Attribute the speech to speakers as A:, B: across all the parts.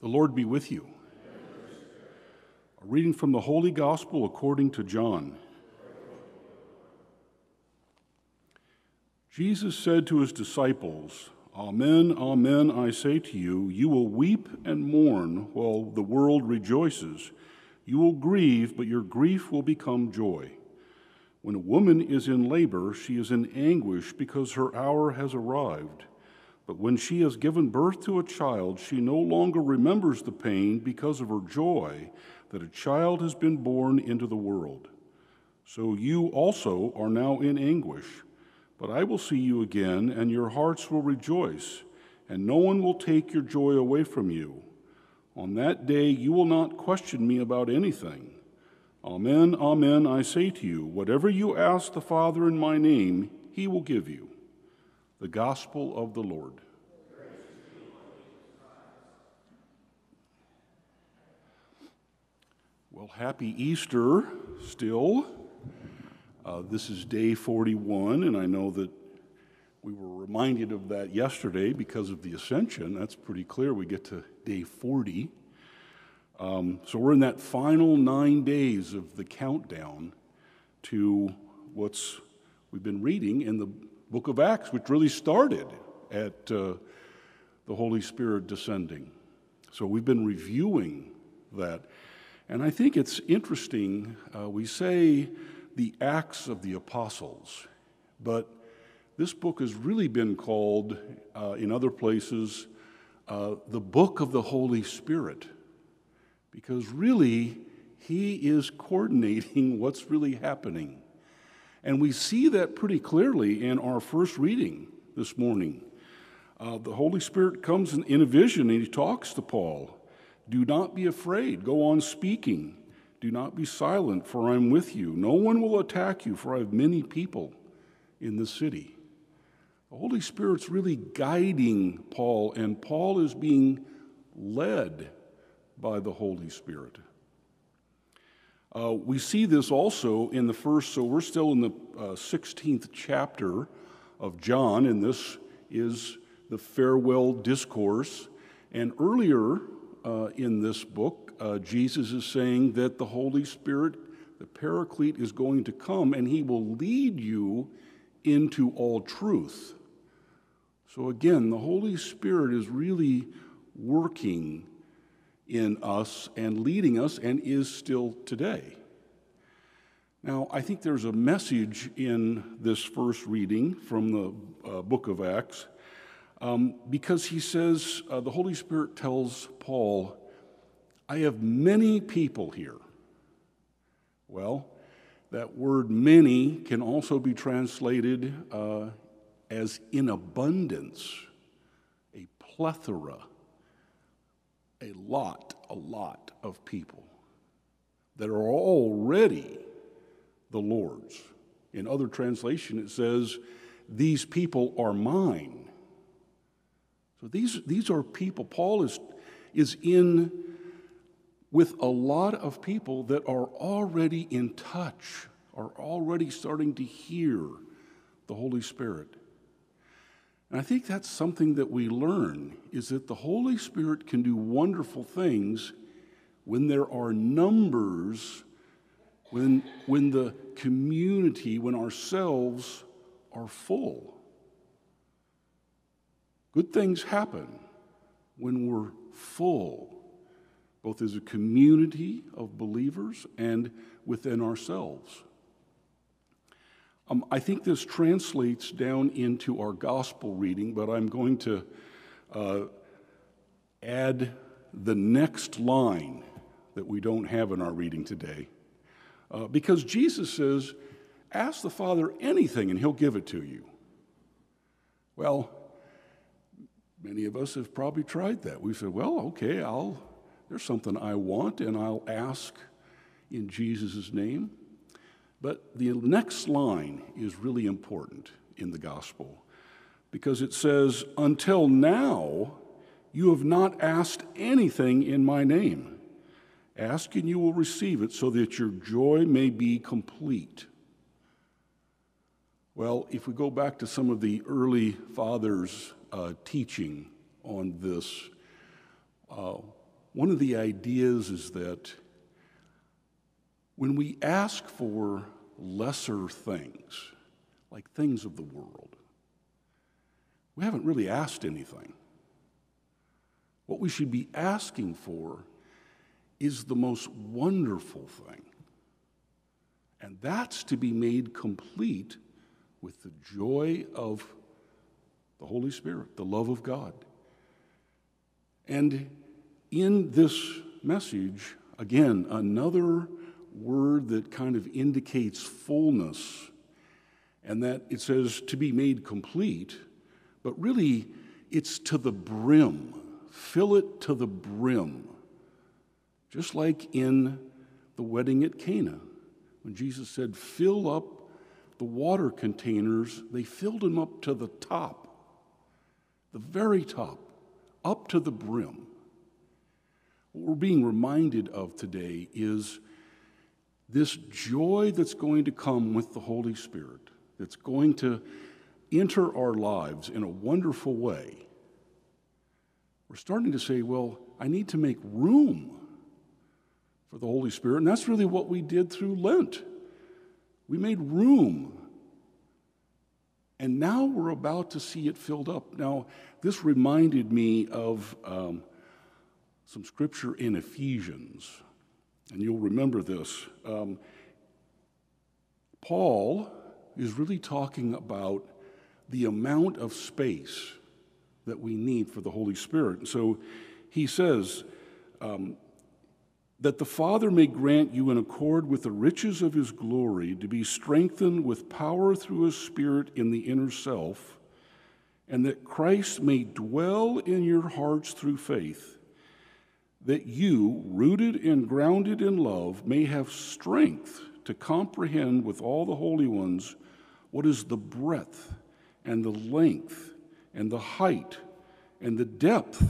A: The Lord be with you. A reading from the Holy Gospel according to John. Jesus said to his disciples, Amen, amen, I say to you, you will weep and mourn while the world rejoices. You will grieve, but your grief will become joy. When a woman is in labor, she is in anguish because her hour has arrived. But when she has given birth to a child, she no longer remembers the pain because of her joy that a child has been born into the world. So you also are now in anguish. But I will see you again, and your hearts will rejoice, and no one will take your joy away from you. On that day you will not question me about anything. Amen, amen, I say to you, whatever you ask the Father in my name, he will give you. The Gospel of the Lord. Well, happy Easter still. Uh, this is day 41, and I know that we were reminded of that yesterday because of the ascension. That's pretty clear. We get to day 40. Um, so we're in that final nine days of the countdown to what's we've been reading in the book of Acts, which really started at uh, the Holy Spirit descending. So we've been reviewing that. And I think it's interesting. Uh, we say the Acts of the Apostles, but this book has really been called, uh, in other places, uh, the book of the Holy Spirit, because really, he is coordinating what's really happening. And we see that pretty clearly in our first reading this morning. Uh, the Holy Spirit comes in, in a vision and he talks to Paul. Do not be afraid, go on speaking. Do not be silent, for I am with you. No one will attack you, for I have many people in the city. The Holy Spirit's really guiding Paul, and Paul is being led by the Holy Spirit. Uh, we see this also in the first, so we're still in the uh, 16th chapter of John, and this is the farewell discourse. And earlier uh, in this book, uh, Jesus is saying that the Holy Spirit, the Paraclete, is going to come and he will lead you into all truth. So again, the Holy Spirit is really working in us and leading us and is still today. Now, I think there's a message in this first reading from the uh, book of Acts um, because he says, uh, the Holy Spirit tells Paul, I have many people here. Well, that word many can also be translated uh, as in abundance, a plethora a lot, a lot of people that are already the Lord's. In other translation, it says, These people are mine. So these, these are people, Paul is, is in with a lot of people that are already in touch, are already starting to hear the Holy Spirit. And I think that's something that we learn is that the Holy Spirit can do wonderful things when there are numbers, when, when the community, when ourselves are full. Good things happen when we're full, both as a community of believers and within ourselves. Um, I think this translates down into our gospel reading, but I'm going to uh, add the next line that we don't have in our reading today. Uh, because Jesus says, Ask the Father anything and he'll give it to you. Well, many of us have probably tried that. We said, Well, okay, I'll, there's something I want and I'll ask in Jesus' name. But the next line is really important in the gospel because it says, Until now, you have not asked anything in my name. Ask and you will receive it so that your joy may be complete. Well, if we go back to some of the early fathers' uh, teaching on this, uh, one of the ideas is that when we ask for lesser things, like things of the world, we haven't really asked anything. What we should be asking for is the most wonderful thing. And that's to be made complete with the joy of the Holy Spirit, the love of God. And in this message, again, another word that kind of indicates fullness, and that it says to be made complete, but really it's to the brim. Fill it to the brim. Just like in the wedding at Cana, when Jesus said, Fill up the water containers, they filled them up to the top, the very top, up to the brim. What we're being reminded of today is this joy that's going to come with the Holy Spirit, that's going to enter our lives in a wonderful way. We're starting to say, well, I need to make room for the Holy Spirit. And that's really what we did through Lent. We made room. And now we're about to see it filled up. Now, this reminded me of um, some scripture in Ephesians. And you'll remember this. Um, Paul is really talking about the amount of space that we need for the Holy Spirit. So he says, um, that the Father may grant you, in accord with the riches of his glory, to be strengthened with power through his Spirit in the inner self, and that Christ may dwell in your hearts through faith, that you, rooted and grounded in love, may have strength to comprehend with all the holy ones what is the breadth and the length and the height and the depth,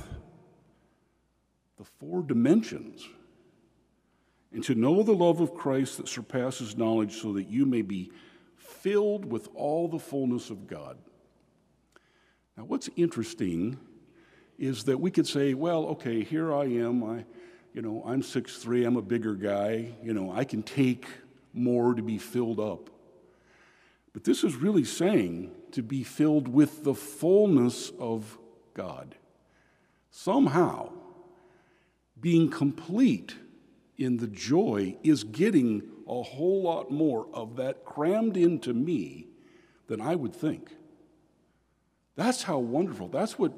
A: the four dimensions and to know the love of Christ that surpasses knowledge, so that you may be filled with all the fullness of God. Now, what's interesting is that we could say, well, okay, here I am. I, you know, I'm 6'3, I'm a bigger guy. You know, I can take more to be filled up. But this is really saying to be filled with the fullness of God. Somehow, being complete in the joy is getting a whole lot more of that crammed into me than I would think. That's how wonderful. That's what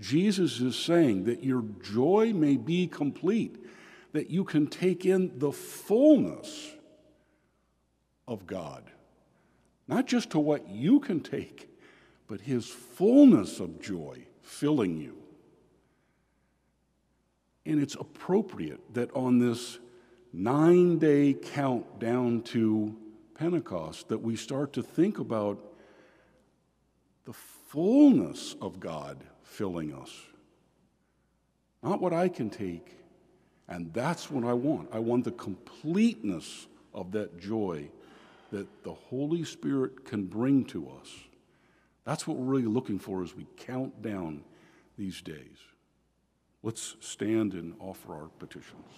A: Jesus is saying that your joy may be complete, that you can take in the fullness of God. Not just to what you can take, but His fullness of joy filling you. And it's appropriate that on this nine day countdown to Pentecost that we start to think about the fullness of God filling us. Not what I can take, and that's what I want. I want the completeness of that joy that the Holy Spirit can bring to us. That's what we're really looking for as we count down these days. Let's stand and offer our petitions.